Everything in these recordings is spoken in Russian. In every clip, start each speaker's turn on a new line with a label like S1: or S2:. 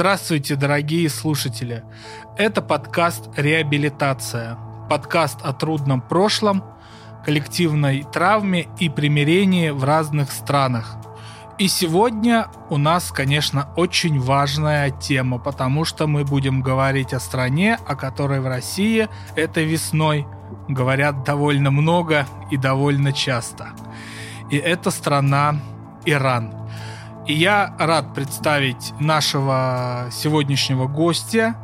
S1: Здравствуйте, дорогие слушатели. Это подкаст «Реабилитация». Подкаст о трудном прошлом, коллективной травме и примирении в разных странах. И сегодня у нас, конечно, очень важная тема, потому что мы будем говорить о стране, о которой в России этой весной говорят довольно много и довольно часто. И это страна Иран – и я рад представить нашего сегодняшнего гостя,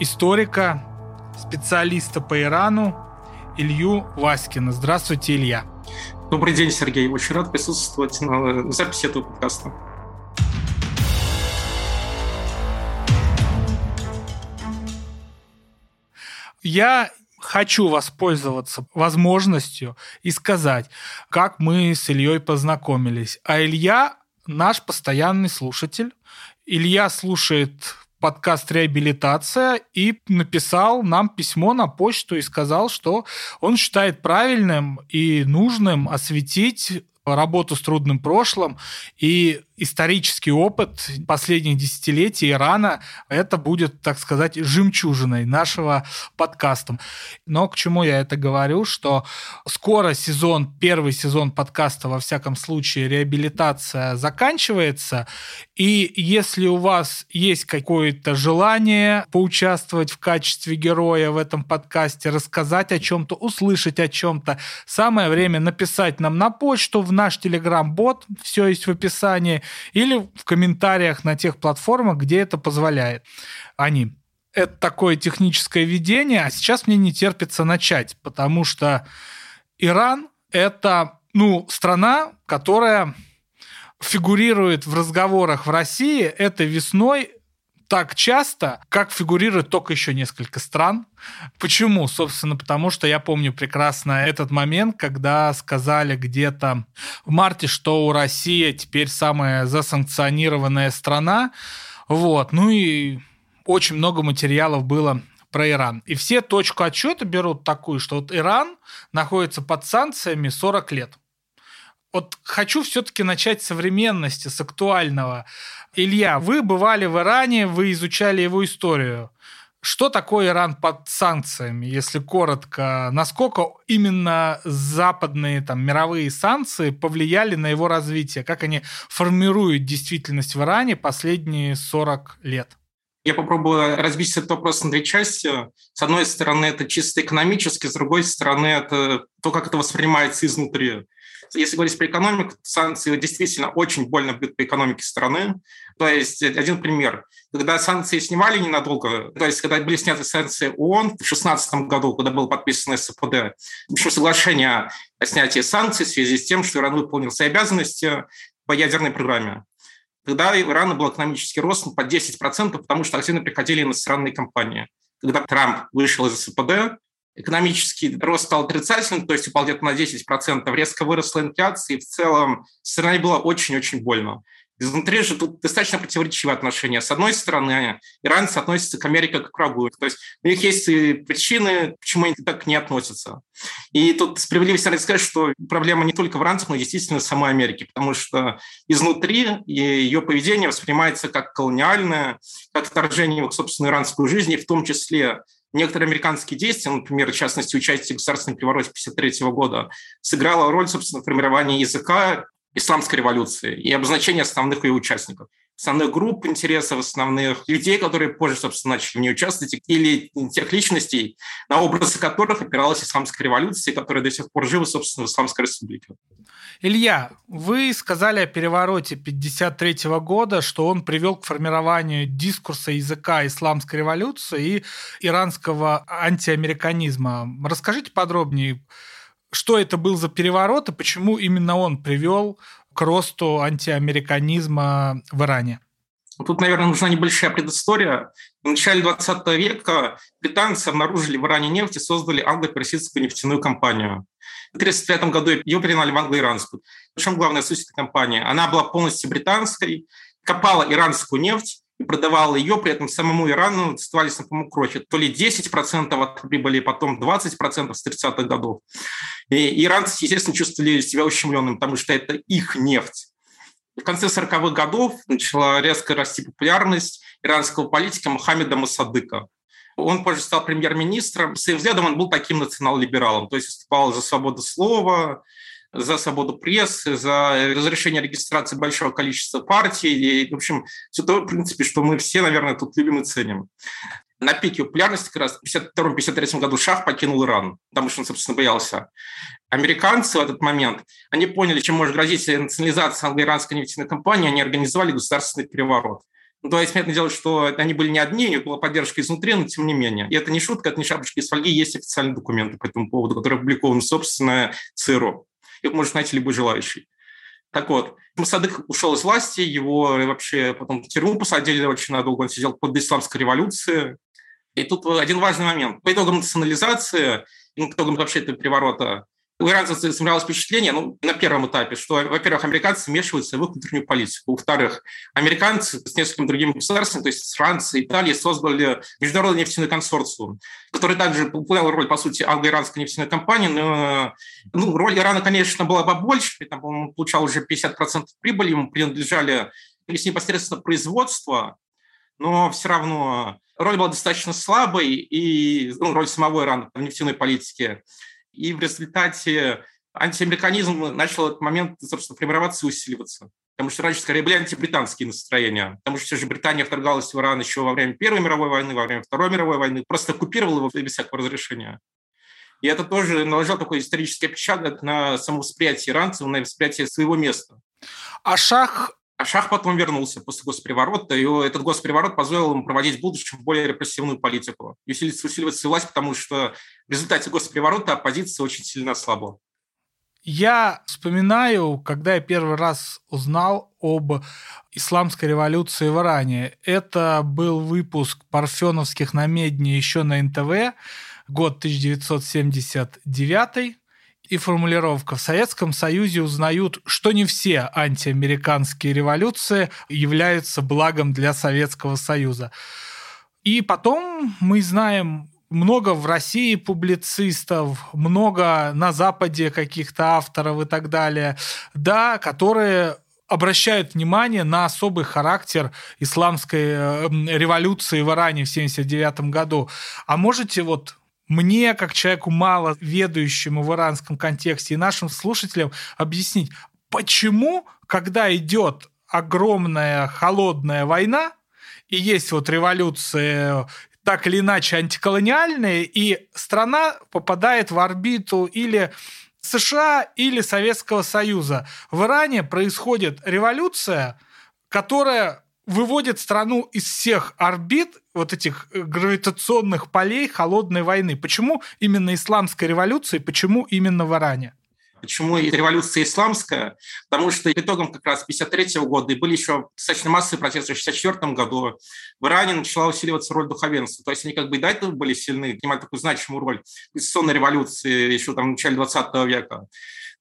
S1: историка, специалиста по Ирану Илью Васькина. Здравствуйте, Илья.
S2: Добрый день, Сергей. Очень рад присутствовать на записи этого подкаста.
S1: Я хочу воспользоваться возможностью и сказать, как мы с Ильей познакомились. А Илья наш постоянный слушатель. Илья слушает подкаст «Реабилитация» и написал нам письмо на почту и сказал, что он считает правильным и нужным осветить работу с трудным прошлым и исторический опыт последних десятилетий Ирана, это будет, так сказать, жемчужиной нашего подкаста. Но к чему я это говорю, что скоро сезон, первый сезон подкаста, во всяком случае, реабилитация заканчивается, и если у вас есть какое-то желание поучаствовать в качестве героя в этом подкасте, рассказать о чем-то, услышать о чем-то, самое время написать нам на почту, в наш телеграм-бот, все есть в описании, или в комментариях на тех платформах, где это позволяет они. Это такое техническое видение, а сейчас мне не терпится начать, потому что Иран — это ну, страна, которая фигурирует в разговорах в России этой весной так часто, как фигурирует только еще несколько стран. Почему? Собственно, потому что я помню прекрасно этот момент, когда сказали где-то в марте, что у России теперь самая засанкционированная страна. Вот. Ну и очень много материалов было про Иран. И все точку отчета берут такую, что вот Иран находится под санкциями 40 лет. Вот хочу все-таки начать с современности, с актуального. Илья, вы бывали в Иране, вы изучали его историю. Что такое Иран под санкциями, если коротко? Насколько именно западные там, мировые санкции повлияли на его развитие? Как они формируют действительность в Иране последние 40 лет?
S2: Я попробую разбить этот вопрос на две части. С одной стороны, это чисто экономически, с другой стороны, это то, как это воспринимается изнутри. Если говорить про экономику, санкции действительно очень больно бьют по экономике страны. То есть один пример. Когда санкции снимали ненадолго, то есть когда были сняты санкции ООН в 2016 году, когда было подписано СПД, соглашение о снятии санкций в связи с тем, что Иран выполнил свои обязанности по ядерной программе. Тогда Ирана был экономический рост под 10%, потому что активно приходили иностранные компании. Когда Трамп вышел из СПД, экономический рост стал отрицательным, то есть упал где-то на 10%, резко выросла инфляция, и в целом стране было очень-очень больно. Изнутри же тут достаточно противоречивые отношения. С одной стороны, иранцы относятся к Америке как к врагу. То есть у них есть причины, почему они так не относятся. И тут справедливости надо сказать, что проблема не только в иранцах, но действительно в самой Америке, потому что изнутри ее поведение воспринимается как колониальное, как вторжение в собственную иранскую жизнь, и в том числе некоторые американские действия, например, в частности, участие в государственном перевороте 1953 года, сыграло роль, собственно, формирования языка исламской революции и обозначения основных ее участников основных групп интересов, основных людей, которые позже, собственно, начали в ней участвовать, или тех личностей, на образы которых опиралась исламская революция, которая до сих пор жива, собственно, в Исламской республике.
S1: Илья, вы сказали о перевороте 1953 года, что он привел к формированию дискурса языка исламской революции и иранского антиамериканизма. Расскажите подробнее, что это был за переворот и почему именно он привел к росту антиамериканизма в Иране?
S2: Тут, наверное, нужна небольшая предыстория. В начале 20 века британцы обнаружили в Иране нефть и создали англо-персидскую нефтяную компанию. В 1935 году ее переняли в англо-иранскую. В чем главная суть этой компании? Она была полностью британской, копала иранскую нефть, и продавала ее, при этом самому Ирану оставались на помощь крохи. То ли 10% от прибыли, потом 20% с 30-х годов. И иранцы, естественно, чувствовали себя ущемленными, потому что это их нефть. В конце 40-х годов начала резко расти популярность иранского политика Мухаммеда Масадыка. Он позже стал премьер-министром. Своим взглядом он был таким национал-либералом, то есть выступал за свободу слова, за свободу прессы, за разрешение регистрации большого количества партий. И, в общем, все то, в принципе, что мы все, наверное, тут любим и ценим. На пике популярности как раз в 1952-1953 году Шах покинул Иран, потому что он, собственно, боялся. Американцы в этот момент, они поняли, чем может грозить национализация англо-иранской нефтяной компании, они организовали государственный переворот. Ну, то есть, понятное дело, что они были не одни, у них была поддержка изнутри, но тем не менее. И это не шутка, это не шапочка из фольги, есть официальные документы по этому поводу, которые опубликованы, собственно, ЦРУ. Их может найти любой желающий. Так вот, Масадык ушел из власти, его вообще потом в тюрьму посадили очень надолго, он сидел под исламской революции. И тут один важный момент. По итогам национализации, ну, по итогам вообще этого переворота, у иранцев сформировалось впечатление, ну, на первом этапе, что, во-первых, американцы вмешиваются в их внутреннюю политику. Во-вторых, американцы с несколькими другими государствами, то есть с Францией, Италией, создали международный нефтяной консорциум, который также выполнял роль, по сути, англо-иранской нефтяной компании, но ну, роль Ирана, конечно, была побольше, там, он получал уже 50% прибыли, ему принадлежали если непосредственно производство, но все равно роль была достаточно слабой, и ну, роль самого Ирана в нефтяной политике. И в результате антиамериканизм начал в этот момент, собственно, формироваться и усиливаться. Потому что раньше скорее были антибританские настроения. Потому что все же Британия вторгалась в Иран еще во время Первой мировой войны, во время Второй мировой войны, просто оккупировала его без всякого разрешения. И это тоже наложило такой исторический отпечаток на самовосприятие иранцев, на восприятие своего места.
S1: А Шах
S2: а Шах потом вернулся после госпереворота, и этот госпереворот позволил ему проводить в будущем более репрессивную политику и усиливать, усиливать свою власть, потому что в результате госпереворота оппозиция очень сильно ослабла.
S1: Я вспоминаю, когда я первый раз узнал об исламской революции в Иране. Это был выпуск парфеновских намедней еще на НТВ, год 1979 и формулировка. В Советском Союзе узнают, что не все антиамериканские революции являются благом для Советского Союза. И потом мы знаем много в России публицистов, много на Западе каких-то авторов и так далее, да, которые обращают внимание на особый характер исламской э, революции в Иране в 1979 году. А можете вот мне, как человеку мало ведающему в иранском контексте, и нашим слушателям объяснить, почему, когда идет огромная холодная война, и есть вот революция так или иначе антиколониальные, и страна попадает в орбиту или США, или Советского Союза. В Иране происходит революция, которая выводит страну из всех орбит вот этих э, гравитационных полей холодной войны. Почему именно исламская революция и почему именно в Иране?
S2: Почему революция исламская? Потому что итогом как раз 1953 года и были еще достаточно массовые протесты в 1964 году. В Иране начала усиливаться роль духовенства. То есть они как бы и до этого были сильны, занимали такую значимую роль конституционной революции еще там в начале 20 века.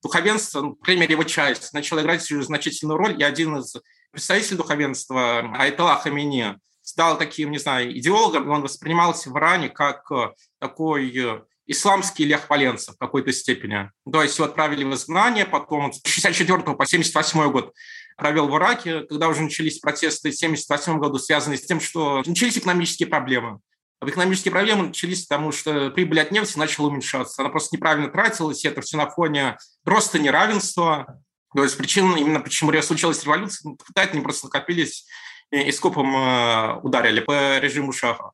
S2: Духовенство, ну, по крайней мере, его часть, начало играть значительную роль, и один из представителей духовенства, Айтала Хамини, стал таким, не знаю, идеологом, он воспринимался в Иране как э, такой э, исламский Лех Валенцев в какой-то степени. То есть его отправили в изгнание, потом с 64 по 78 год провел в Ираке, когда уже начались протесты в 78 году, связанные с тем, что начались экономические проблемы. А экономические проблемы начались потому, что прибыль от нефти начала уменьшаться. Она просто неправильно тратилась, и это все на фоне роста неравенства. То есть причина именно почему случилась революция, ну, они просто накопились и скопом э, ударили по режиму Шаха.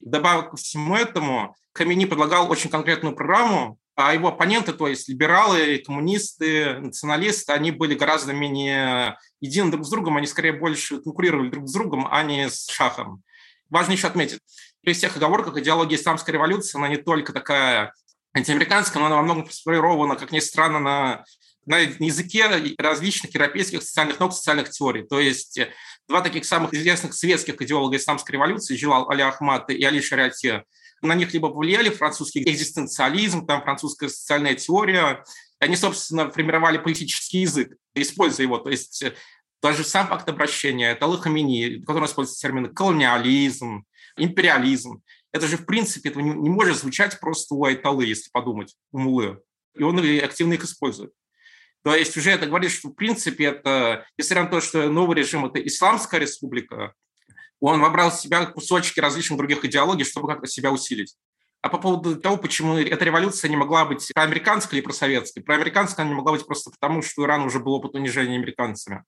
S2: Добавок ко всему этому, Камени предлагал очень конкретную программу, а его оппоненты, то есть либералы, коммунисты, националисты, они были гораздо менее едины друг с другом, они скорее больше конкурировали друг с другом, а не с Шахом. Важно еще отметить, при всех оговорках идеология исламской революции, она не только такая антиамериканская, но она во многом сформирована, как ни странно, на на языке различных европейских социальных наук, социальных теорий. То есть два таких самых известных светских идеолога исламской революции, Жилал Али Ахмад и Али Шариати, на них либо повлияли французский экзистенциализм, там французская социальная теория, они, собственно, формировали политический язык, используя его. То есть даже сам факт обращения, это Хамини, в котором используется термин колониализм, империализм. Это же, в принципе, это не, не может звучать просто у Айталы, если подумать, у Мулы. И он активно их использует. То есть уже это говорит, что в принципе это, несмотря на то, что новый режим – это исламская республика, Он вобрал в себя кусочки различных других идеологий, чтобы как-то себя усилить. А по поводу того, почему эта революция не могла быть проамериканской или просоветской, проамериканская она не могла быть просто потому, что у Ирана уже был опыт унижения американцами.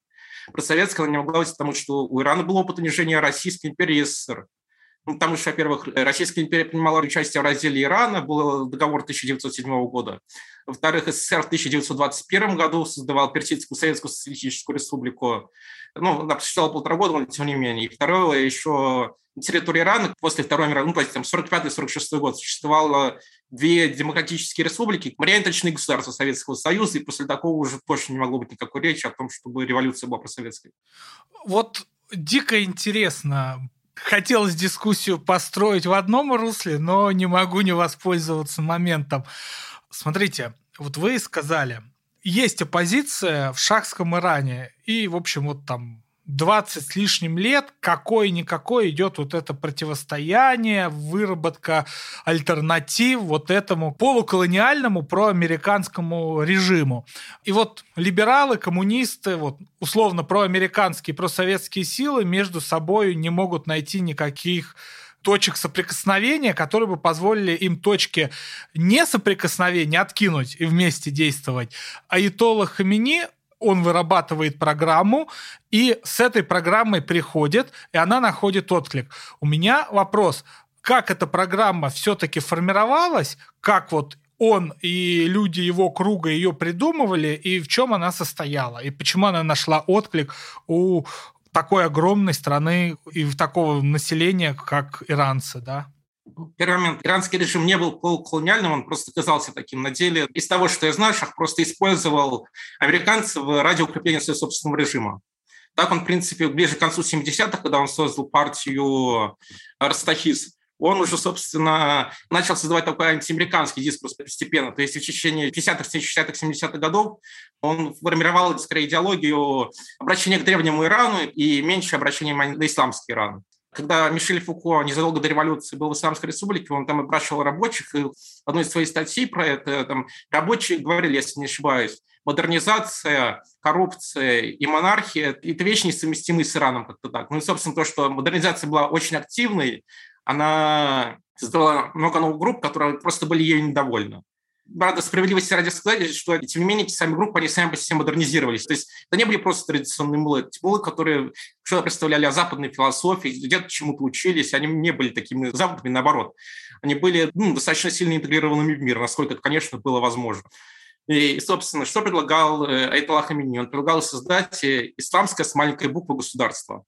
S2: Просоветская она не могла быть потому, что у Ирана был опыт унижения Российской империи СССР. Ну, потому что, во-первых, Российская империя принимала участие в разделе Ирана, был договор 1907 года. Во-вторых, СССР в 1921 году создавал Персидскую Советскую Социалистическую Республику. Ну, она существовала полтора года, но тем не менее. И второе, еще на территории Ирана после Второй мировой, ну, то есть там 45-46 год существовало две демократические республики, марионеточные государства Советского Союза, и после такого уже точно не могло быть никакой речи о том, чтобы революция была просоветской.
S1: Вот дико интересно, хотелось дискуссию построить в одном русле, но не могу не воспользоваться моментом. Смотрите, вот вы сказали, есть оппозиция в шахском Иране, и, в общем, вот там 20 с лишним лет какое-никакое идет вот это противостояние, выработка альтернатив вот этому полуколониальному проамериканскому режиму. И вот либералы, коммунисты, вот условно проамериканские, просоветские силы между собой не могут найти никаких точек соприкосновения, которые бы позволили им точки не соприкосновения откинуть и вместе действовать. Аятолла Хамини он вырабатывает программу, и с этой программой приходит, и она находит отклик. У меня вопрос, как эта программа все-таки формировалась, как вот он и люди его круга ее придумывали, и в чем она состояла, и почему она нашла отклик у такой огромной страны и такого населения, как иранцы, да?
S2: Первый момент. Иранский режим не был колониальным, он просто казался таким. На деле, из того, что я знаю, Шах просто использовал американцев ради укрепления своего собственного режима. Так он, в принципе, ближе к концу 70-х, когда он создал партию Растахис, он уже, собственно, начал создавать такой антиамериканский дискурс постепенно. То есть в течение 50-х, 60-х, 70-х годов он формировал, скорее, идеологию обращения к древнему Ирану и меньше обращения на исламский Иран. Когда Мишель Фуко незадолго до революции был в Исламской республике, он там опрашивал рабочих, и в одной из своих статей про это там, рабочие говорили, если не ошибаюсь, модернизация, коррупция и монархия – это вещи несовместимы с Ираном как-то так. Ну и, собственно, то, что модернизация была очень активной, она создала много новых групп, которые просто были ею недовольны надо справедливости ради сказать, что, тем не менее, эти сами группы, они сами по себе модернизировались. То есть это не были просто традиционные мулы, это мулы, которые что-то представляли о западной философии, где-то чему-то учились, они не были такими западными, наоборот. Они были ну, достаточно сильно интегрированными в мир, насколько это, конечно, было возможно. И, собственно, что предлагал э, Айталах Хамини? Он предлагал создать э, исламское с маленькой буквы государство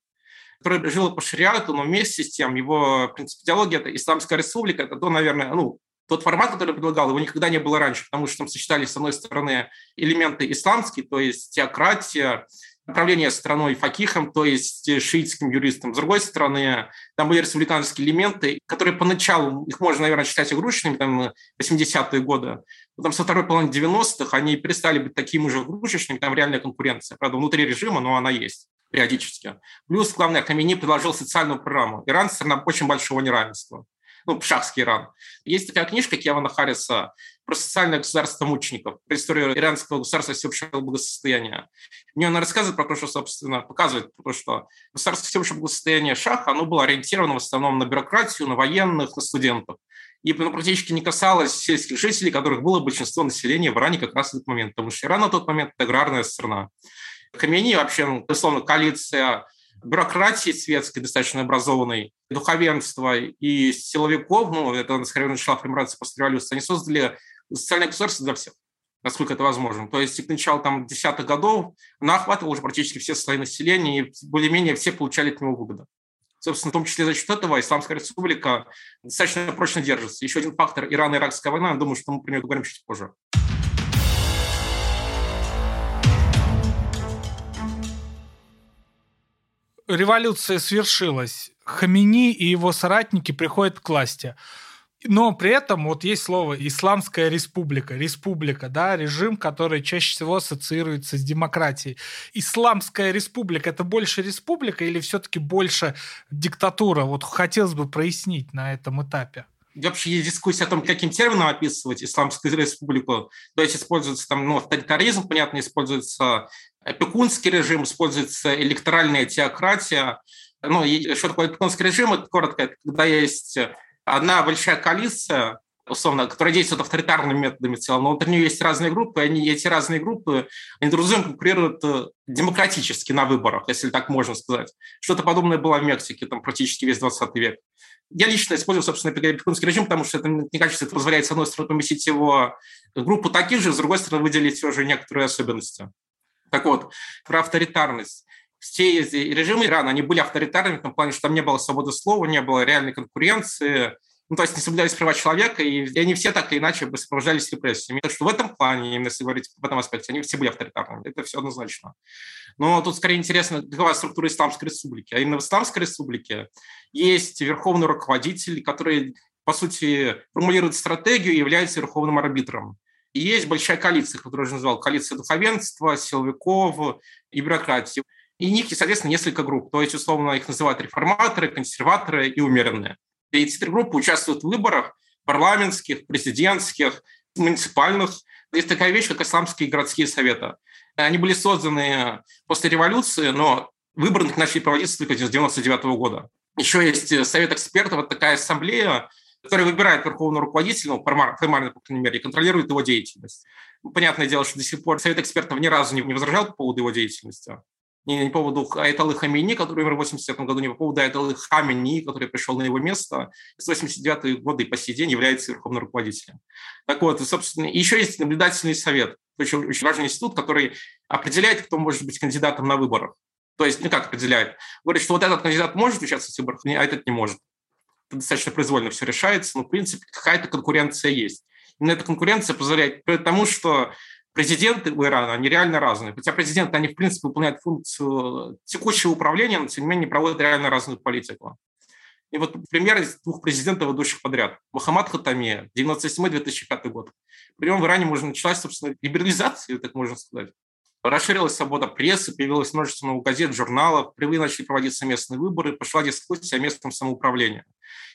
S2: которое жило по шариату, но вместе с тем его, в принципе, идеология – это Исламская республика, это то, наверное, ну, тот формат, который предлагал, его никогда не было раньше, потому что там сочетались, с одной стороны, элементы исламские, то есть теократия, управление страной факихом, то есть шиитским юристом. С другой стороны, там были республиканские элементы, которые поначалу, их можно, наверное, считать игрушечными, там, 80-е годы, Потом со второй половины 90-х они перестали быть такими же игрушечными, там реальная конкуренция. Правда, внутри режима, но она есть периодически. Плюс, главное, Хамини предложил социальную программу. Иран – страна очень большого неравенства ну, шахский Иран. Есть такая книжка Кевана Харриса про социальное государство мучеников, про историю иранского государства всеобщего благосостояния. В ней она рассказывает про то, что, собственно, показывает то, что государство всеобщего благосостояния Шаха, оно было ориентировано в основном на бюрократию, на военных, на студентов. И ну, практически не касалось сельских жителей, которых было большинство населения в Иране как раз в этот момент, потому что Иран на тот момент – это аграрная страна. Хамени вообще, ну, безусловно, коалиция бюрократии светской, достаточно образованной, духовенства и силовиков, ну, это, скорее, начала формироваться после революции, они создали социальное государство для всех, насколько это возможно. То есть к началу там, десятых годов она охватывала уже практически все слои населения, и более-менее все получали от него выгоду. Собственно, в том числе за счет этого Исламская республика достаточно прочно держится. Еще один фактор – Ирано-Иракская война. Думаю, что мы про нее поговорим чуть позже.
S1: Революция свершилась, Хамини и его соратники приходят к власти. Но при этом вот есть слово «исламская республика», республика, да, режим, который чаще всего ассоциируется с демократией. Исламская республика – это больше республика или все-таки больше диктатура? Вот хотелось бы прояснить на этом этапе
S2: вообще есть дискуссия о том, каким термином описывать Исламскую республику. То есть используется там ну, авторитаризм, понятно, используется опекунский режим, используется электоральная теократия. Ну, и что такое пекунский режим? Это коротко, это когда есть одна большая коалиция, условно, которая действует авторитарными методами в целом, но внутри нее есть разные группы, и они, эти разные группы, они друг с другом конкурируют э, демократически на выборах, если так можно сказать. Что-то подобное было в Мексике, там практически весь 20 век. Я лично использую, собственно, пекунский режим, потому что это, мне кажется, это позволяет, с одной стороны, поместить его группу таких же, с другой стороны, выделить уже некоторые особенности. Так вот, про авторитарность. Все режимы Ирана, они были авторитарными в том плане, что там не было свободы слова, не было реальной конкуренции, ну, то есть не соблюдались права человека, и, они все так или иначе бы сопровождались репрессиями. Так что в этом плане, именно если говорить в этом аспекте, они все были авторитарными. Это все однозначно. Но тут скорее интересно, какова структура Исламской Республики. А именно в Исламской Республике есть верховный руководитель, который, по сути, формулирует стратегию и является верховным арбитром. И есть большая коалиция, которую я уже назвал, коалиция духовенства, силовиков и бюрократии. И них, соответственно, несколько групп. То есть, условно, их называют реформаторы, консерваторы и умеренные. И группы участвуют в выборах парламентских, президентских, муниципальных. Есть такая вещь, как исламские городские советы. Они были созданы после революции, но выборы начали проводиться только с 1999 года. Еще есть совет экспертов, вот такая ассамблея, которая выбирает верховного руководителя, ну, формально, по крайней мере, и контролирует его деятельность. Понятное дело, что до сих пор совет экспертов ни разу не возражал по поводу его деятельности не, по поводу Айталы Хамини, который умер в 87 году, не по поводу Айталы Хамини, который пришел на его место с 89 года и по сей день является верховным руководителем. Так вот, собственно, еще есть наблюдательный совет, очень, очень важный институт, который определяет, кто может быть кандидатом на выборах. То есть, ну как определяет? Говорит, что вот этот кандидат может участвовать в выборах, а этот не может. Это достаточно произвольно все решается, но, в принципе, какая-то конкуренция есть. Именно эта конкуренция позволяет, потому что президенты в Иране, они реально разные. Хотя президенты, они, в принципе, выполняют функцию текущего управления, но, тем не менее, проводят реально разную политику. И вот пример из двух президентов, идущих подряд. Мухаммад Хатами, 97-2005 год. При нем в Иране уже началась, собственно, либерализация, так можно сказать. Расширилась свобода прессы, появилось множество новых газет, журналов, впервые начали проводиться местные выборы, пошла дискуссия о местном самоуправлении.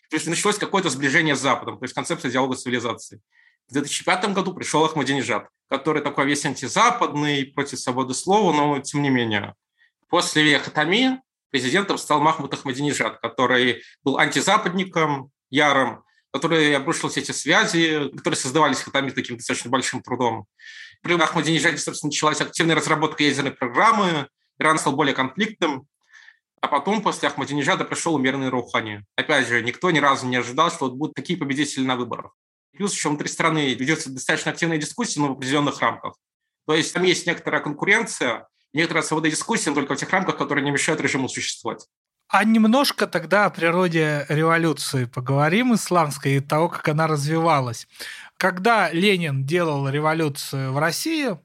S2: То есть началось какое-то сближение с Западом, то есть концепция диалога цивилизации. В 2005 году пришел Ахмадинежад, который такой весь антизападный, против свободы слова, но тем не менее. После Хатами президентом стал Махмуд Ахмадинежад, который был антизападником, ярым, который обрушил все эти связи, которые создавались Хатами таким достаточно большим трудом. При Ахмадинежаде, собственно, началась активная разработка ядерной программы, Иран стал более конфликтным, а потом после Ахмадинежада пришел умеренный Рухани. Опять же, никто ни разу не ожидал, что вот будут такие победители на выборах. Плюс еще внутри страны ведется достаточно активная дискуссия, но в определенных рамках. То есть там есть некоторая конкуренция, некоторая свобода дискуссии, но только в тех рамках, которые не мешают режиму существовать.
S1: А немножко тогда о природе революции поговорим исламской и того, как она развивалась. Когда Ленин делал революцию в России,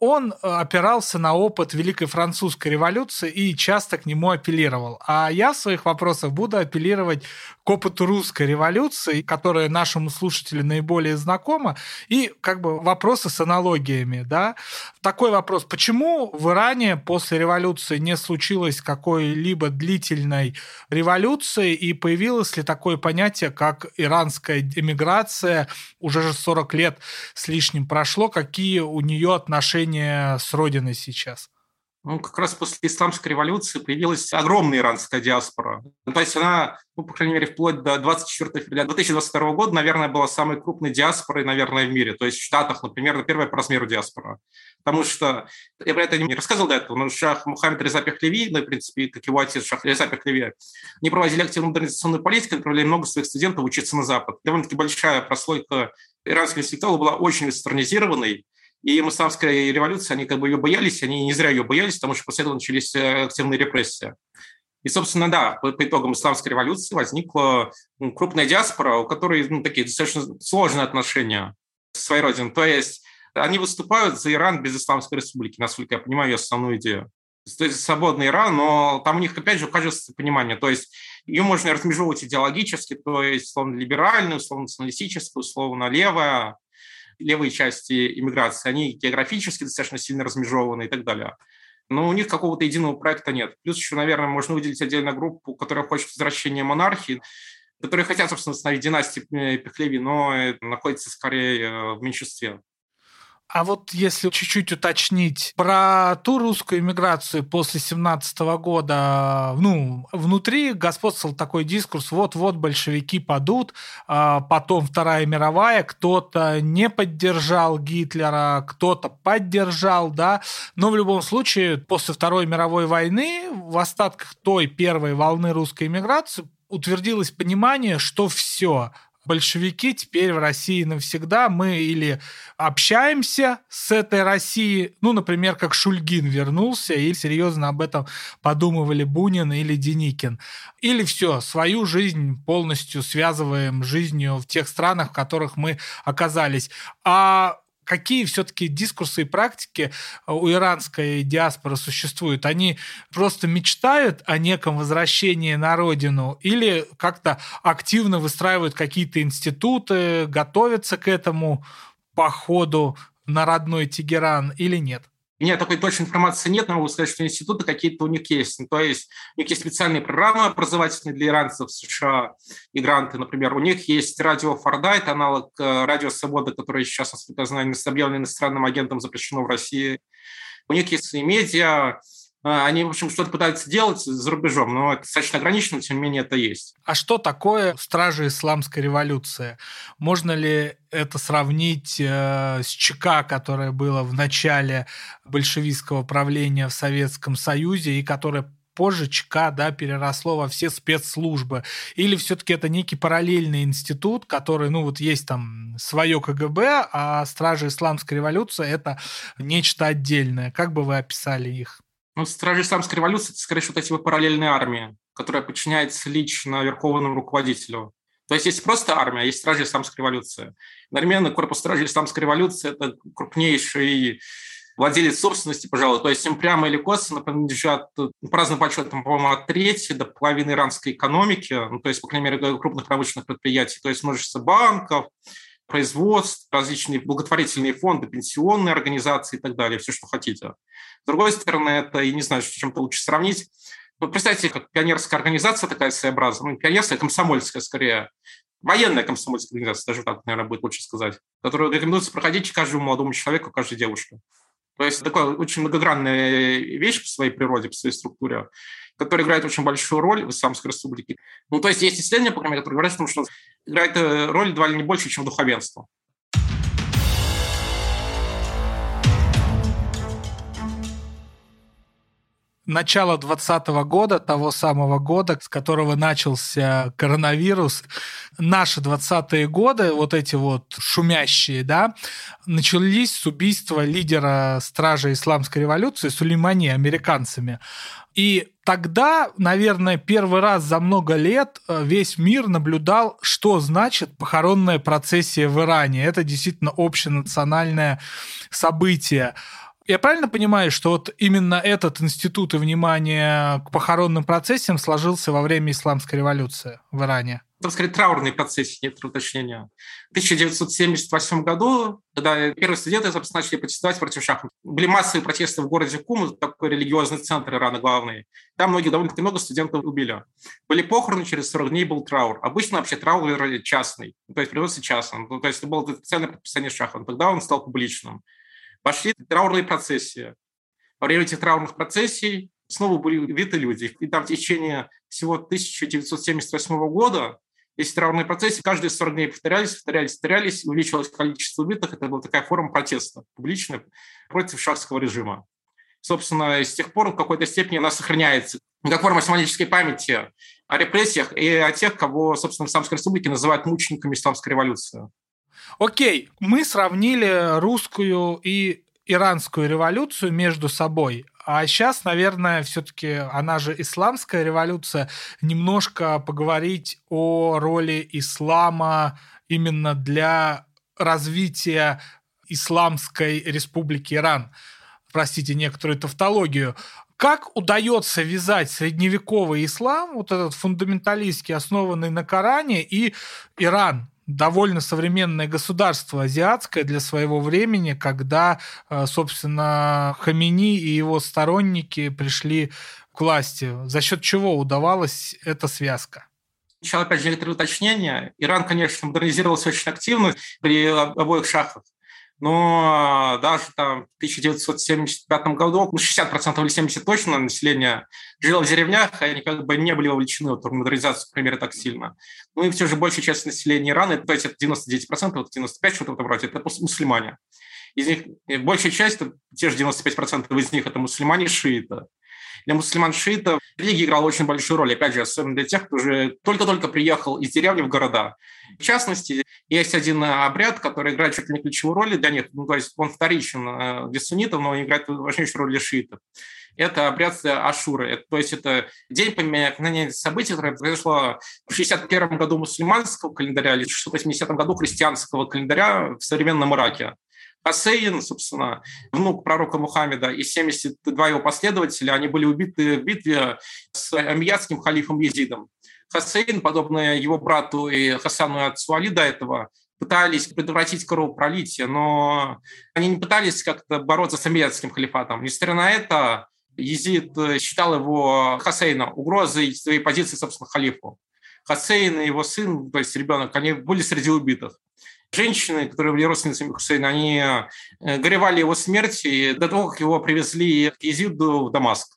S1: он э, опирался на опыт Великой Французской революции и часто к нему апеллировал. А я в своих вопросах буду апеллировать к опыту русской революции, которая нашему слушателю наиболее знакома, и как бы вопросы с аналогиями. Да? Такой вопрос. Почему в Иране после революции не случилось какой-либо длительной революции, и появилось ли такое понятие, как иранская эмиграция, уже же 40 лет с лишним прошло, какие у нее отношения с родиной сейчас?
S2: Ну, как раз после исламской революции появилась огромная иранская диаспора. Ну, то есть она, ну, по крайней мере, вплоть до 24 февраля 2022 года, наверное, была самой крупной диаспорой, наверное, в мире. То есть в Штатах, например, первая по размеру диаспора. Потому что, я про это не рассказывал до этого, но Шах Мухаммед Реза Пехлеви, ну, в принципе, как его отец Шах Реза Пехлеви, не проводили активную модернизационную политику, отправляли много своих студентов учиться на Запад. Довольно-таки большая прослойка иранских интеллектуалов была очень вестернизированной, и исламская революция, они как бы ее боялись, они не зря ее боялись, потому что после этого начались э, активные репрессии. И, собственно, да, по, по итогам исламской революции возникла ну, крупная диаспора, у которой ну, такие достаточно сложные отношения с своей родиной. То есть они выступают за Иран без Исламской республики, насколько я понимаю, ее основную идею. То есть свободный Иран, но там у них, опять же, кажется понимание. То есть ее можно размежевывать идеологически, то есть условно либеральную, условно националистическую, условно левая, левые части иммиграции, они географически достаточно сильно размежеваны и так далее. Но у них какого-то единого проекта нет. Плюс еще, наверное, можно выделить отдельную группу, которая хочет возвращения монархии, которые хотят, собственно, установить династию Пехлеви, но находится скорее э, в меньшинстве.
S1: А вот если чуть-чуть уточнить про ту русскую иммиграцию после 17 года, ну, внутри господствовал такой дискурс, вот-вот большевики падут, а потом Вторая мировая, кто-то не поддержал Гитлера, кто-то поддержал, да, но в любом случае после Второй мировой войны в остатках той первой волны русской иммиграции утвердилось понимание, что все, большевики теперь в России навсегда. Мы или общаемся с этой Россией, ну, например, как Шульгин вернулся, и серьезно об этом подумывали Бунин или Деникин. Или все, свою жизнь полностью связываем жизнью в тех странах, в которых мы оказались. А какие все-таки дискурсы и практики э, у иранской диаспоры существуют? Они просто мечтают о неком возвращении на родину или как-то активно выстраивают какие-то институты, готовятся к этому походу на родной Тегеран или нет?
S2: У меня такой точной информации нет, но могу сказать, что институты какие-то у них есть. Ну, то есть у них есть специальные программы образовательные для иранцев в США и гранты, например. У них есть радио Форда, это аналог э, радио Свобода, которое сейчас, насколько я знаю, объявлено иностранным агентом, запрещено в России. У них есть и медиа, они, в общем, что-то пытаются делать за рубежом, но это достаточно ограничено, тем не менее это есть.
S1: А что такое стражи исламской революции? Можно ли это сравнить э, с ЧК, которое было в начале большевистского правления в Советском Союзе и которое позже ЧК да, переросло во все спецслужбы? Или все-таки это некий параллельный институт, который, ну вот есть там свое КГБ, а Стражи Исламской революции это нечто отдельное? Как бы вы описали их?
S2: Ну, стражи исламской революции – это, скорее всего, вот эти параллельные армии, которая подчиняется лично верховному руководителю. То есть есть просто армия, есть стражи исламской революции. Одновременно корпус стражей исламской революции – это крупнейший владелец собственности, пожалуй. То есть им прямо или косвенно принадлежат, ну, по разным подсчетам, по-моему, от трети до половины иранской экономики, ну, то есть, по крайней мере, крупных промышленных предприятий, то есть множество банков, производств, различные благотворительные фонды, пенсионные организации и так далее, все, что хотите. С другой стороны, это, и не знаю, с чем-то лучше сравнить, вот ну, представьте, как пионерская организация такая своеобразная, ну, пионерская, комсомольская скорее, военная комсомольская организация, даже так, наверное, будет лучше сказать, которую рекомендуется проходить каждому молодому человеку, каждой девушке. То есть такая очень многогранная вещь по своей природе, по своей структуре, которая играет очень большую роль в Исламской республике. Ну, то есть есть исследования, по крайней мере, которые говорят что играет э, роль едва ли не больше, чем духовенство.
S1: Начала 2020 года, того самого года, с которого начался коронавирус, наши 20-е годы, вот эти вот шумящие, да, начались с убийства лидера стражи исламской революции Сулеймани американцами. И тогда, наверное, первый раз за много лет э, весь мир наблюдал, что значит похоронная процессия в Иране. Это действительно общенациональное событие. Я правильно понимаю, что вот именно этот институт и внимание к похоронным процессиям сложился во время исламской революции в Иране?
S2: Это, скорее, траурный процесс, нет уточнения. В 1978 году, когда первые студенты, собственно, начали протестовать против шахов, были массовые протесты в городе Кум, такой религиозный центр Ирана главный. Там многие, довольно-таки много студентов убили. Были похороны, через 40 дней был траур. Обычно вообще траур частный, то есть приводится частным. Ну, то есть это было официальное подписание шаха. Тогда он стал публичным. Пошли траурные процессии. Во время этих траурных процессий снова были убиты люди. И там в течение всего 1978 года эти траурные процессы каждые 40 дней повторялись, повторялись, повторялись, увеличивалось количество убитых. Это была такая форма протеста публичная против шахского режима. Собственно, с тех пор в какой-то степени она сохраняется как форма символической памяти о репрессиях и о тех, кого, собственно, в Исламской Республике называют мучениками Исламской революции.
S1: Окей, мы сравнили русскую и иранскую революцию между собой. А сейчас, наверное, все-таки она же исламская революция, немножко поговорить о роли ислама именно для развития Исламской республики Иран. Простите некоторую тавтологию. Как удается вязать средневековый ислам, вот этот фундаменталистский, основанный на Коране, и Иран, довольно современное государство азиатское для своего времени, когда, э, собственно, Хамини и его сторонники пришли к власти. За счет чего удавалась эта связка?
S2: Сначала, опять же, некоторые уточнения. Иран, конечно, модернизировался очень активно при обоих шахах. Но даже там в 1975 году ну, 60% или 70% точно населения жило в деревнях, и они как бы не были вовлечены в модернизацию, например, так сильно. Ну и все же большая часть населения Ирана, то есть это 99%, вот 95% что-то в этом роде, это мусульмане. Из них большая часть, те же 95% из них это мусульмане шииты для мусульман-шиитов религия играла очень большую роль, опять же, особенно для тех, кто уже только-только приехал из деревни в города. В частности, есть один обряд, который играет чуть ли не ключевую роль для них, ну, то есть он вторичен э, для суннитов, но играет важнейшую роль для шиитов. Это обряд Ашуры, то есть это день поминания событий, которое произошло в 61 году мусульманского календаря или в 680 году христианского календаря в современном Ираке. Хасейн, собственно, внук пророка Мухаммеда, и 72 его последователя, они были убиты в битве с амьядским халифом Езидом. Хасейн, подобно его брату и Хасану отцу Али до этого, пытались предотвратить кровопролитие, но они не пытались как-то бороться с амьядским халифатом. Несмотря на это, Езид считал его Хасейна угрозой своей позиции, собственно, халифу. Хасейн и его сын, то есть ребенок, они были среди убитых женщины, которые были родственницами Хусейна, они э, горевали его смерти до того, как его привезли к Езиду в Дамаск.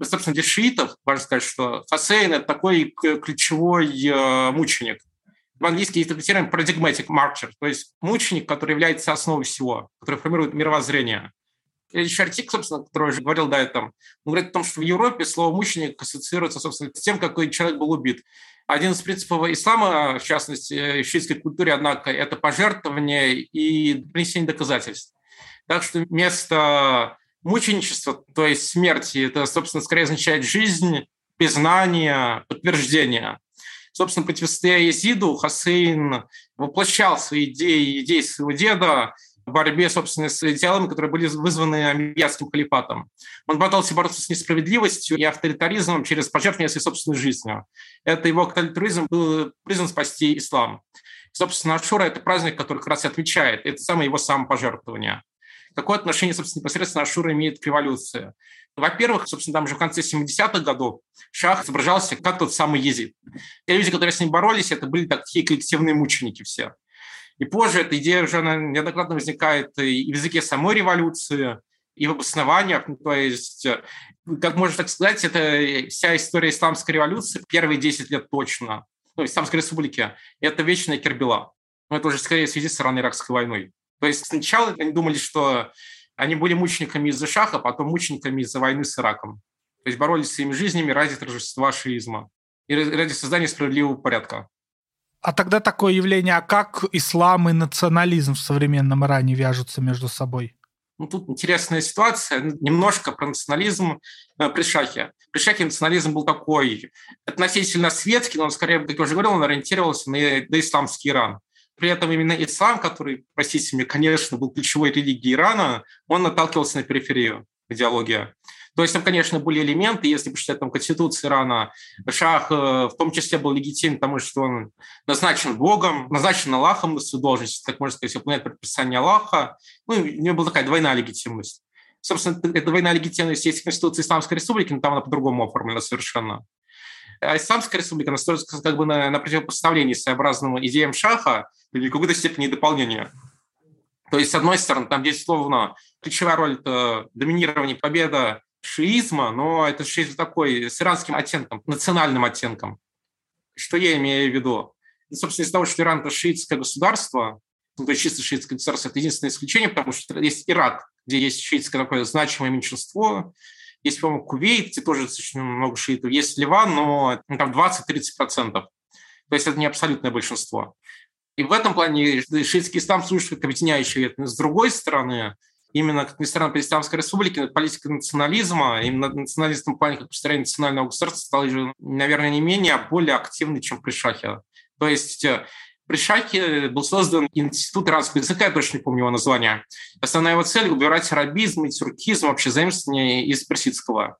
S2: И, собственно, для шиитов, важно сказать, что Хусейн – это такой ключевой э, мученик. В-английски есть такой термин paradigmatic marcher, то есть мученик, который является основой всего, который формирует мировоззрение. И Шартик, собственно, который уже говорил до этого, он говорит о том, что в Европе слово «мученик» ассоциируется, собственно, с тем, какой человек был убит. Один из принципов ислама, в частности, в шиитской культуре, однако, это пожертвование и принесение доказательств. Так что вместо мученичества, то есть смерти, это, собственно, скорее означает жизнь, признание, подтверждение. Собственно, противостоя Езиду, Хасейн воплощал свои идеи, идеи своего деда, борьбе, собственно, с идеалами, которые были вызваны амиятским халифатом. Он пытался бороться с несправедливостью и авторитаризмом через пожертвование своей собственной жизнью. Это его авторитаризм был призван спасти ислам. Собственно, Ашура – это праздник, который как раз и отвечает. Это самое его самопожертвование. Какое отношение, собственно, непосредственно Ашура имеет к революции? Во-первых, собственно, там же в конце 70-х годов Шах изображался как тот самый езид. Те люди, которые с ним боролись, это были такие коллективные мученики все. И позже эта идея уже неоднократно возникает и в языке самой революции, и в обоснованиях. Ну, то есть, э, как можно так сказать, это вся история исламской революции, первые 10 лет точно, ну, Исламской республики, это вечная Кербела. Но это уже скорее в связи с ирано-иракской войной. То есть сначала они думали, что они были мучениками из-за шаха, а потом мучениками из-за войны с Ираком. То есть боролись своими жизнями ради торжества шиизма и ради создания справедливого порядка.
S1: А тогда такое явление, а как ислам и национализм в современном Иране вяжутся между собой?
S2: Ну, тут интересная ситуация, немножко про национализм э, при Шахе. При Шахе национализм был такой относительно светский, но он скорее, как я уже говорил, он ориентировался на, на исламский Иран. При этом именно ислам, который, простите меня, конечно, был ключевой религией Ирана, он наталкивался на периферию идеологии. То есть там, конечно, были элементы, если посчитать там Конституцию Ирана, Шах э, в том числе был легитимен, потому что он назначен Богом, назначен Аллахом на свою должность, так можно сказать, выполняет предписание Аллаха. Ну, у него была такая двойная легитимность. Собственно, эта двойная легитимность есть в Конституции Исламской Республики, но там она по-другому оформлена совершенно. А Исламская республика настроена как бы на, на противопоставлении своеобразным идеям Шаха или какой-то степени дополнения. То есть, с одной стороны, там, безусловно, ключевая роль – это доминирование, победа шиизма, но это шиизм такой с иранским оттенком, национальным оттенком. Что я имею в виду? И, собственно, из-за того, что Иран – это шиитское государство, ну, то есть чисто шиитское государство, это единственное исключение, потому что есть Ирак, где есть шиитское такое значимое меньшинство, есть, по-моему, Кувейт, где тоже достаточно много шиитов, есть Ливан, но ну, там 20-30%. То есть это не абсолютное большинство. И в этом плане шиитский ислам служит как объединяющий. С другой стороны, именно, как ни странно, при Исламской республике политика национализма, именно национализм в плане как построение национального государства стал, наверное, не менее, а более активный, чем при Шахе. То есть э, при Шахе был создан институт иранского языка, я точно не помню его название. Основная его цель – убирать арабизм и тюркизм, вообще заимствование из персидского.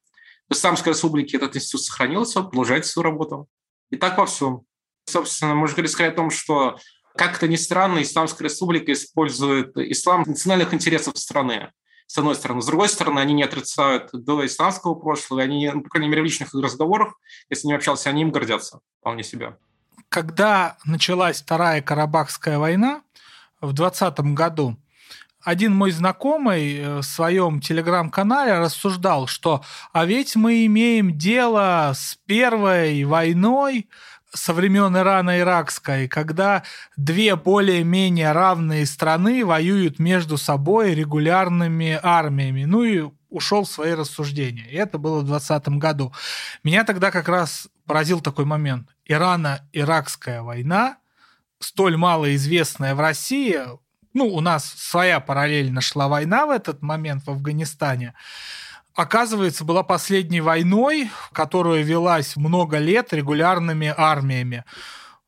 S2: В Исламской республике этот институт сохранился, продолжает свою работу. И так во всем. Собственно, можно говорить о том, что как это ни странно, Исламская республика использует ислам национальных интересов страны с одной стороны. С другой стороны, они не отрицают до исламского прошлого, они, ну, по крайней мере, в личных разговорах, если не общался, они им гордятся вполне себя.
S1: Когда началась Вторая Карабахская война в 2020 году, один мой знакомый э, в своем телеграм-канале рассуждал, что а ведь мы имеем дело с первой войной со времен Ирана Иракской, когда две более-менее равные страны воюют между собой регулярными армиями. Ну и ушел в свои рассуждения. И это было в 2020 году. Меня тогда как раз поразил такой момент. Ирано-Иракская война, столь малоизвестная в России, ну, у нас своя параллельно шла война в этот момент в Афганистане, оказывается, была последней войной, которая велась много лет регулярными армиями.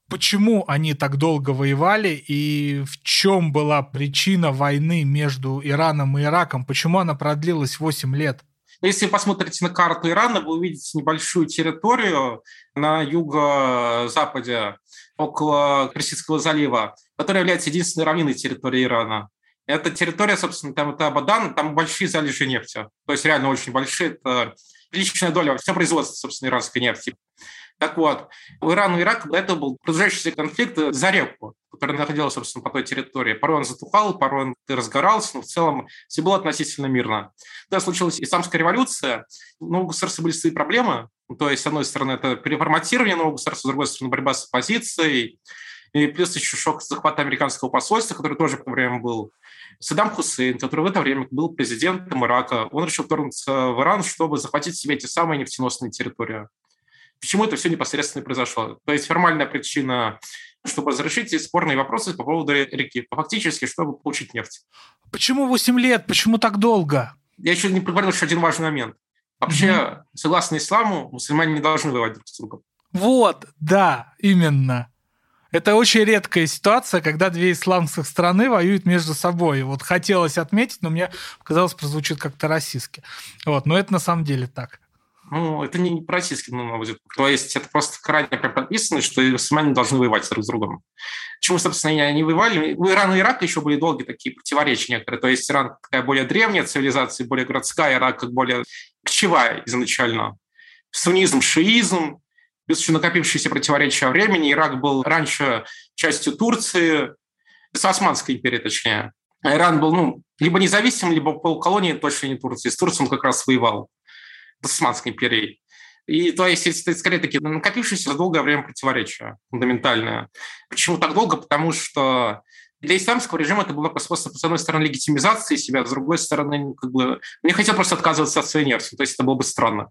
S1: Почему они так долго воевали и в чем была причина войны между Ираном и Ираком? Почему она продлилась 8 лет?
S2: Если вы посмотрите на карту Ирана, вы увидите небольшую территорию на юго-западе около Персидского залива, которая является единственной равнинной территорией Ирана. Эта территория, собственно, там это Абадан, там большие залежи нефти. То есть реально очень большие. Это личная доля всего производства, собственно, иранской нефти. Так вот, у Ирана и Ирака до этого был продолжающийся конфликт за реку, который находился, собственно, по той территории. Порой он затухал, порой он разгорался, но в целом все было относительно мирно. Когда случилась исламская революция, но у государства были свои проблемы. То есть, с одной стороны, это переформатирование нового государства, с другой стороны, борьба с оппозицией, и плюс еще шок захвата американского посольства, который тоже в то время был. Саддам Хусейн, который в это время был президентом Ирака, он решил вторгнуться в Иран, чтобы захватить себе эти самые нефтеносные территории. Почему это все непосредственно произошло? То есть формальная причина, чтобы разрешить спорные вопросы по поводу реки, фактически, чтобы получить нефть.
S1: Почему 8 лет? Почему так долго?
S2: Я еще не поговорил еще один важный момент. Вообще, mm согласно исламу, мусульмане не должны воевать друг с другом.
S1: Вот, да, именно. Это очень редкая ситуация, когда две исламских страны воюют между собой. Вот хотелось отметить, но мне показалось, прозвучит как-то российски. Вот, но это на самом деле так.
S2: Ну, это не мой взгляд. То есть это просто крайне прописано, что мусульмане должны воевать друг с другом. Почему, собственно, они воевали? У Ирана и Ирака еще были долгие такие противоречия некоторые. То есть Иран такая более древняя цивилизация, более городская, Ирак как более кочевая изначально. Суннизм, шиизм, плюс еще накопившиеся противоречия времени. Ирак был раньше частью Турции, с Османской империи, точнее. А Иран был ну, либо независим, либо полуколонией, точно не Турции. С Турцией он как раз воевал с Османской империей. И то есть это скорее такие накопившиеся за долгое время противоречия фундаментальные. Почему так долго? Потому что для исламского режима это был способ, с одной стороны, легитимизации себя, с другой стороны, как бы, не хотел просто отказываться от своей нефти, то есть это было бы странно.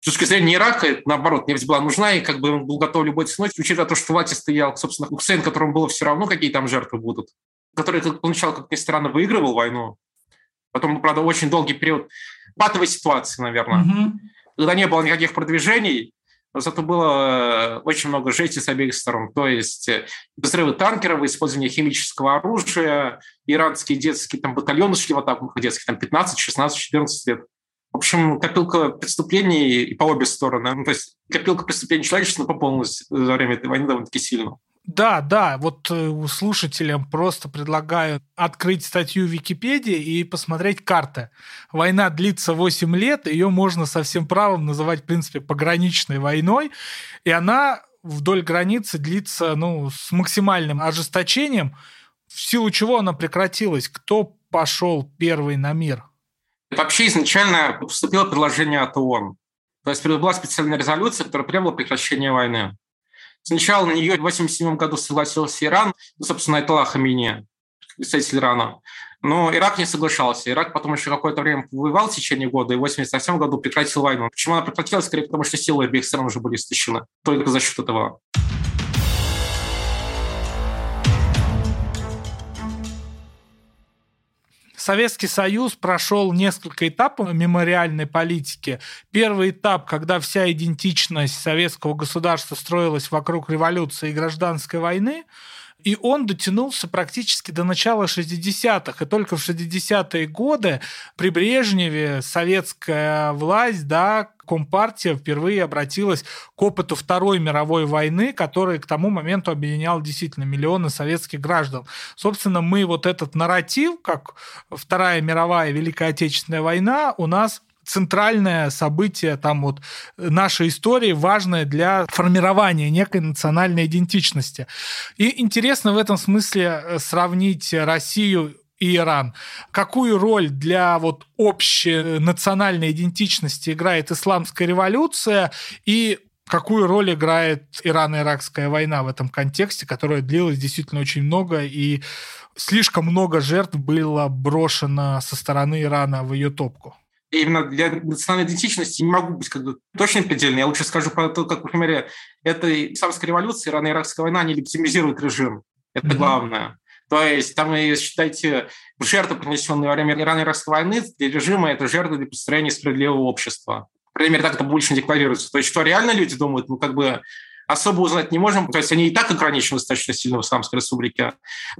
S2: С точки зрения Ирака, наоборот, нефть была нужна, и как бы он был готов любой ценой, учитывая то, что в власти стоял, собственно, Хусейн, которому было все равно, какие там жертвы будут, который поначалу, как ни странно, выигрывал войну, потом, правда, очень долгий период патовой ситуации, наверное, угу. когда не было никаких продвижений, зато было э, очень много жести с обеих сторон. То есть э, взрывы танкеров, использование химического оружия, иранские детские там, батальоны шли в атаку, детские, там 15, 16, 14 лет. Общем, копилка преступлений и по обе стороны. Ну, то есть копилка преступлений человечества пополнилась за время этой войны довольно-таки сильно.
S1: Да, да, вот э, слушателям просто предлагаю открыть статью в Википедии и посмотреть карты. Война длится 8 лет, ее можно со всем правом называть, в принципе, пограничной войной, и она вдоль границы длится ну, с максимальным ожесточением, в силу чего она прекратилась. Кто пошел первый на мир?
S2: Вообще изначально поступило предложение от ООН. То есть была специальная резолюция, которая требовала прекращения войны. Сначала на нее в 1987 году согласился Иран, ну, собственно, это Хамини, представитель Ирана. Но Ирак не соглашался. Ирак потом еще какое-то время воевал в течение года, и в 1987 году прекратил войну. Почему она прекратилась? Скорее потому, что силы обеих сторон уже были истощены. Только за счет этого.
S1: Советский Союз прошел несколько этапов мемориальной политики. Первый этап, когда вся идентичность советского государства строилась вокруг революции и гражданской войны, и он дотянулся практически до начала 60-х. И только в 60-е годы при Брежневе советская власть, да, Компартия впервые обратилась к опыту Второй мировой войны, который к тому моменту объединял действительно миллионы советских граждан. Собственно, мы вот этот нарратив, как Вторая мировая Великая Отечественная война, у нас центральное событие там вот нашей истории, важное для формирования некой национальной идентичности. И интересно в этом смысле э, сравнить Россию и Иран. Какую роль для вот общей национальной идентичности играет исламская революция и какую роль играет Ирано-Иракская война в этом контексте, которая длилась действительно очень много, и слишком много жертв было брошено со стороны Ирана в ее топку?
S2: именно для национальной идентичности не могу быть как бы точно предельно. Я лучше скажу про то, как, например, этой исламской революции, ирано-иракская война, они легитимизируют режим. Это mm-hmm. главное. То есть там, считайте, жертвы, принесенные во время ирано-иракской войны, для режима это жертвы для построения справедливого общества. Мере, так это больше декларируется. То есть что реально люди думают, ну как бы особо узнать не можем. То есть они и так ограничены достаточно сильно в Исламской Республике.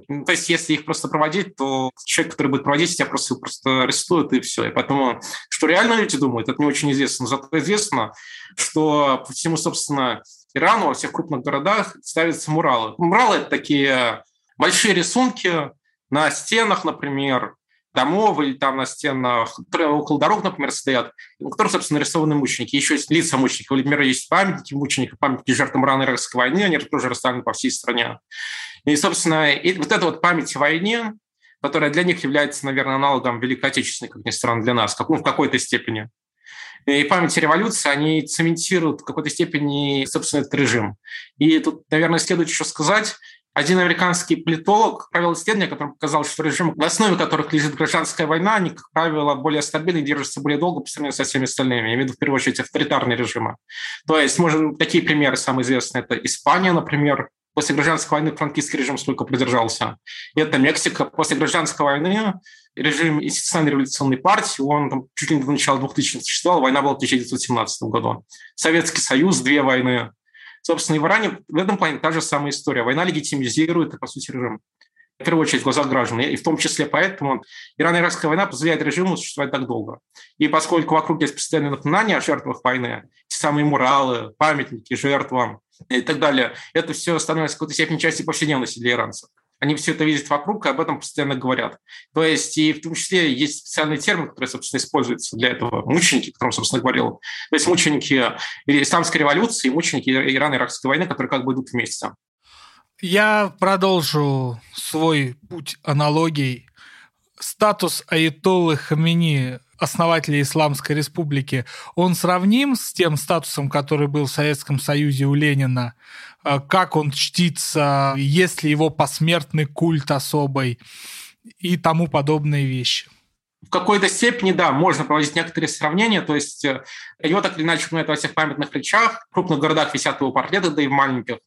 S2: То есть если их просто проводить, то человек, который будет проводить, тебя просто, просто арестуют, и все. И поэтому, что реально люди думают, это не очень известно. Зато известно, что по всему, собственно, Ирану во всех крупных городах ставятся муралы. Муралы – это такие большие рисунки на стенах, например, домов или там на стенах, около дорог, например, стоят, на которых, собственно, нарисованы мученики. Еще есть лица мучеников. У Владимира есть памятники мучеников, памятники жертвам рано иракской войны, они тоже расставлены по всей стране. И, собственно, и вот эта вот память о войне, которая для них является, наверное, аналогом Великой Отечественной, как ни странно, для нас, как, ну, в какой-то степени. И память о революции, они цементируют в какой-то степени, собственно, этот режим. И тут, наверное, следует еще сказать, один американский политолог провел исследование, которое показало, что режим, в основе которых лежит гражданская война, они, как правило, более стабильны и держатся более долго по сравнению со всеми остальными. Я имею в виду, в первую очередь, авторитарные режимы. То есть, можно, такие примеры самые известные. Это Испания, например, После гражданской войны франкистский режим сколько продержался. Это Мексика. После гражданской войны режим институциональной революционной партии, он там, чуть ли не до начала 2000-х существовал, война была в 1917 году. Советский Союз, две войны, Собственно, и в Иране в этом плане та же самая история. Война легитимизирует, по сути, режим. В первую очередь в глазах граждан. И в том числе поэтому Ирано-Иракская война позволяет режиму существовать так долго. И поскольку вокруг есть постоянное напоминание о жертвах войны, те самые муралы, памятники жертвам и так далее, это все становится в какой-то степени частью повседневности для иранцев. Они все это видят вокруг и об этом постоянно говорят. То есть и в том числе есть специальный термин, который, собственно, используется для этого. Мученики, о котором, собственно, говорил. То есть мученики исламской революции мученики Ирано-Иракской войны, которые как бы идут вместе.
S1: Я продолжу свой путь аналогий. Статус Аятоллы Хамини основателя Исламской Республики, он сравним с тем статусом, который был в Советском Союзе у Ленина? Э, как он чтится, есть ли его посмертный культ особый и тому подобные вещи?
S2: В какой-то степени, да, можно проводить некоторые сравнения, то есть э, его так или иначе упоминают во всех памятных речах, в крупных городах висят его портреты, да и в маленьких.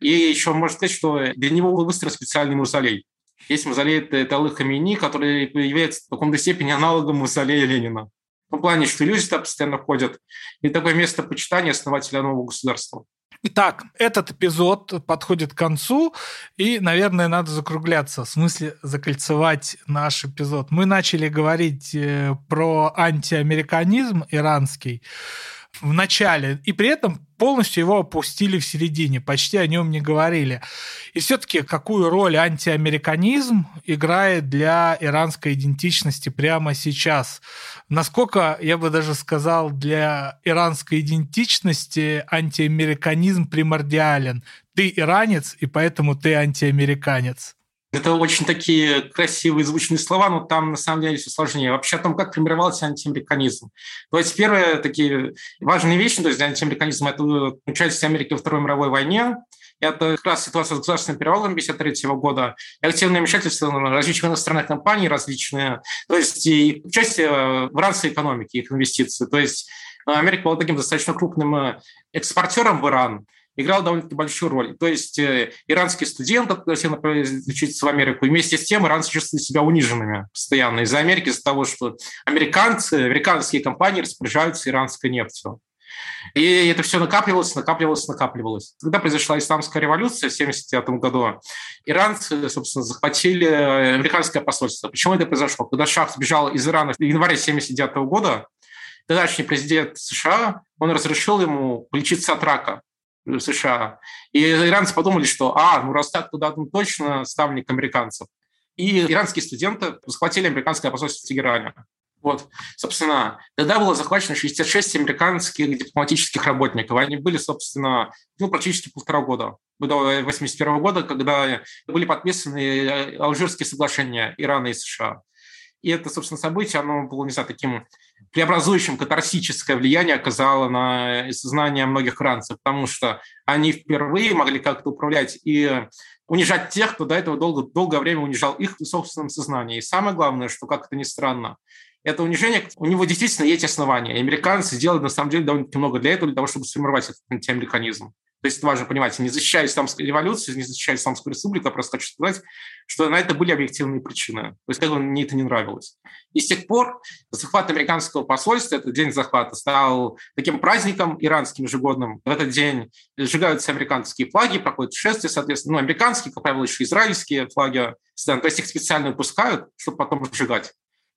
S2: И еще можно сказать, что для него выстроен специальный мавзолей. Есть мавзолей Талы Хамини, который является в каком-то степени аналогом мавзолея Ленина. В плане, что люди туда постоянно ходят. И такое место почитания основателя нового государства.
S1: Итак, этот эпизод подходит к концу, и, наверное, надо закругляться, в смысле закольцевать наш эпизод. Мы начали говорить э, про антиамериканизм иранский, в начале, и при этом полностью его опустили в середине, почти о нем не говорили. И все-таки какую роль антиамериканизм играет для иранской идентичности прямо сейчас? Насколько, я бы даже сказал, для иранской идентичности антиамериканизм примордиален? Ты иранец, и поэтому ты антиамериканец.
S2: Это очень такие красивые звучные слова, но там на самом деле все сложнее. Вообще о том, как формировался антиамериканизм. То есть первые такие важные вещи, то есть для антиамериканизма это участие Америки во Второй мировой войне, это как раз ситуация с государственным перевалом 1953 года, активное вмешательство различных иностранных компаний различные, то есть и участие в иранской экономике, их инвестиции. То есть Америка была таким достаточно крупным э, экспортером в Иран, играл довольно-таки большую роль. То есть э, иранские студенты все направились учиться в Америку, и вместе с тем иранцы чувствуют себя униженными постоянно из-за Америки, из-за того, что американцы, американские компании распоряжаются иранской нефтью. И это все накапливалось, накапливалось, накапливалось. Когда произошла исламская революция в 1979 году, иранцы, собственно, захватили американское посольство. Почему это произошло? Когда Шах сбежал из Ирана в январе 1979 года, тогдашний президент США, он разрешил ему полечиться от рака. США. И иранцы подумали, что, а, ну раз так, туда ну, точно ставник американцев. И иранские студенты захватили американское посольство в Тегеране. Вот, собственно, тогда было захвачено 66 американских дипломатических работников. Они были, собственно, ну, практически полтора года до 1981 года, когда были подписаны э, Алжирские соглашения Ирана и США. И это, собственно, событие, оно было, не знаю, таким преобразующим, катарсическое влияние оказало на сознание многих иранцев, потому что они впервые могли как-то управлять и унижать тех, кто до этого долго, долгое время унижал их в собственном сознании. И самое главное, что, как это ни странно, это унижение, у него действительно есть основания. И американцы сделали, на самом деле, довольно много для этого, для того, чтобы сформировать этот антиамериканизм. То есть важно понимать, не защищая исламскую революцию, не защищая исламскую республику, а просто хочу сказать, что на это были объективные причины. То есть как бы мне это не нравилось. И с тех пор захват американского посольства, этот день захвата, стал таким праздником иранским ежегодным. В этот день сжигаются американские флаги, проходят шествия, соответственно, ну, американские, как правило, еще израильские флаги. То есть их специально выпускают, чтобы потом сжигать.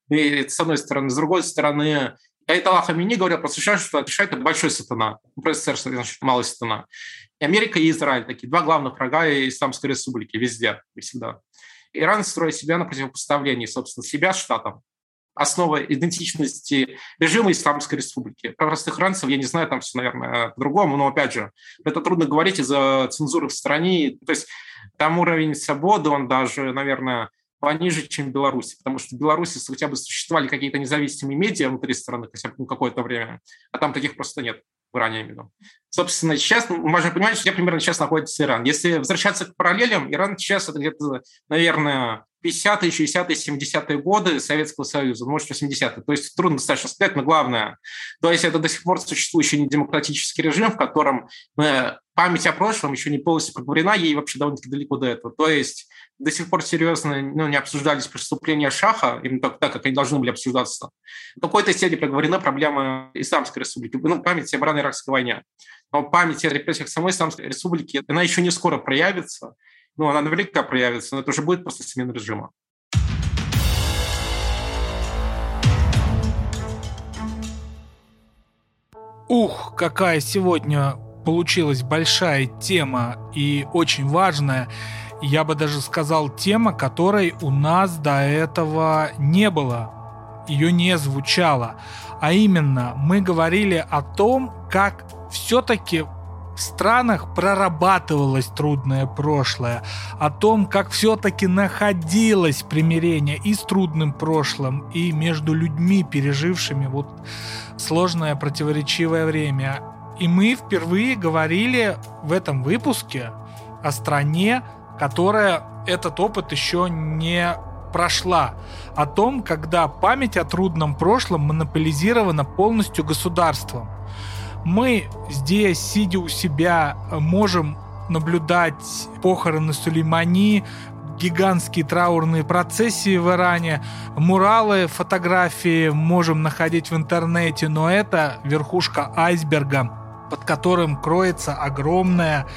S2: И с одной стороны. С другой стороны, Айтала Хамини говорил про США, что США – это большой сатана. Просто значит, малый сатана. И Америка и Израиль – такие два главных врага Исламской республики везде и всегда. Иран строит себя на противопоставлении, собственно, себя с Штатом. Основа идентичности режима Исламской республики. Про простых иранцев я не знаю, там все, наверное, по-другому, но, опять же, это трудно говорить из-за цензуры в стране. То есть там уровень свободы, он даже, наверное, пониже, чем в потому что в Беларуси хотя бы существовали какие-то независимые медиа внутри страны хотя бы ну, какое-то время, а там таких просто нет в Иране именно. Собственно, сейчас мы можем понимать, где примерно сейчас находится Иран. Если возвращаться к параллелям, Иран сейчас это где-то, наверное, 50-е, 60-е, 70-е годы Советского Союза, может, 80-е. То есть трудно достаточно сказать, но главное, то есть это до сих пор существующий демократический режим, в котором э, память о прошлом еще не полностью проговорена, ей вообще довольно-таки далеко до этого. То есть до сих пор серьезно ну, не обсуждались преступления Шаха, именно так, так, как они должны были обсуждаться. В какой-то степени проговорена проблема Исламской республики, ну, память об ирано-иракской войне. Но память о репрессиях самой Исламской республики, она еще не скоро проявится. Ну, она наверняка проявится, но это уже будет после смены режима.
S1: Ух, какая сегодня получилась большая тема и очень важная я бы даже сказал, тема, которой у нас до этого не было, ее не звучало. А именно, мы говорили о том, как все-таки странах прорабатывалось трудное прошлое, о том, как все-таки находилось примирение и с трудным прошлым, и между людьми, пережившими вот сложное противоречивое время. И мы впервые говорили в этом выпуске о стране, которая этот опыт еще не прошла, о том, когда память о трудном прошлом монополизирована полностью государством. Мы здесь, сидя у себя, можем наблюдать похороны Сулеймани, гигантские траурные процессии в Иране, муралы, фотографии можем находить в интернете, но это верхушка айсберга, под которым кроется огромное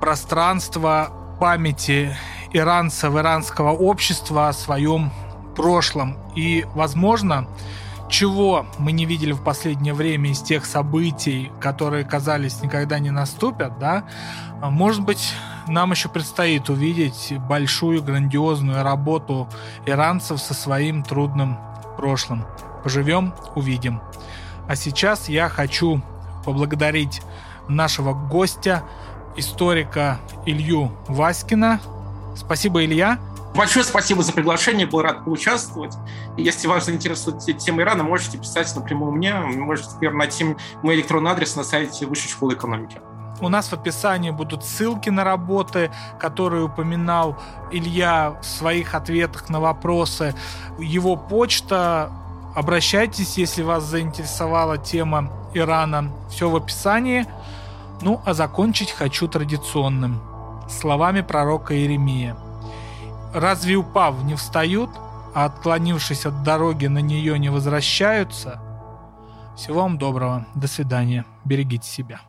S1: пространство памяти иранцев, иранского общества о своем прошлом. И, возможно, чего мы не видели в последнее время из тех событий, которые казались никогда не наступят, да, может быть, нам еще предстоит увидеть большую, грандиозную работу иранцев со своим трудным прошлым. Поживем, увидим. А сейчас я хочу поблагодарить нашего гостя, историка Илью Васькина. Спасибо, Илья.
S2: Большое спасибо за приглашение, был рад поучаствовать. Если вас заинтересует тема Ирана, можете писать напрямую мне, можете, например, найти мой электронный адрес на сайте Высшей школы экономики.
S1: У нас в описании будут ссылки на работы, которые упоминал Илья в своих ответах на вопросы. Его почта. Обращайтесь, если вас заинтересовала тема Ирана. Все в описании. Ну, а закончить хочу традиционным. Словами пророка Иеремия. «Разве упав не встают, а отклонившись от дороги на нее не возвращаются?» Всего вам доброго. До свидания. Берегите себя.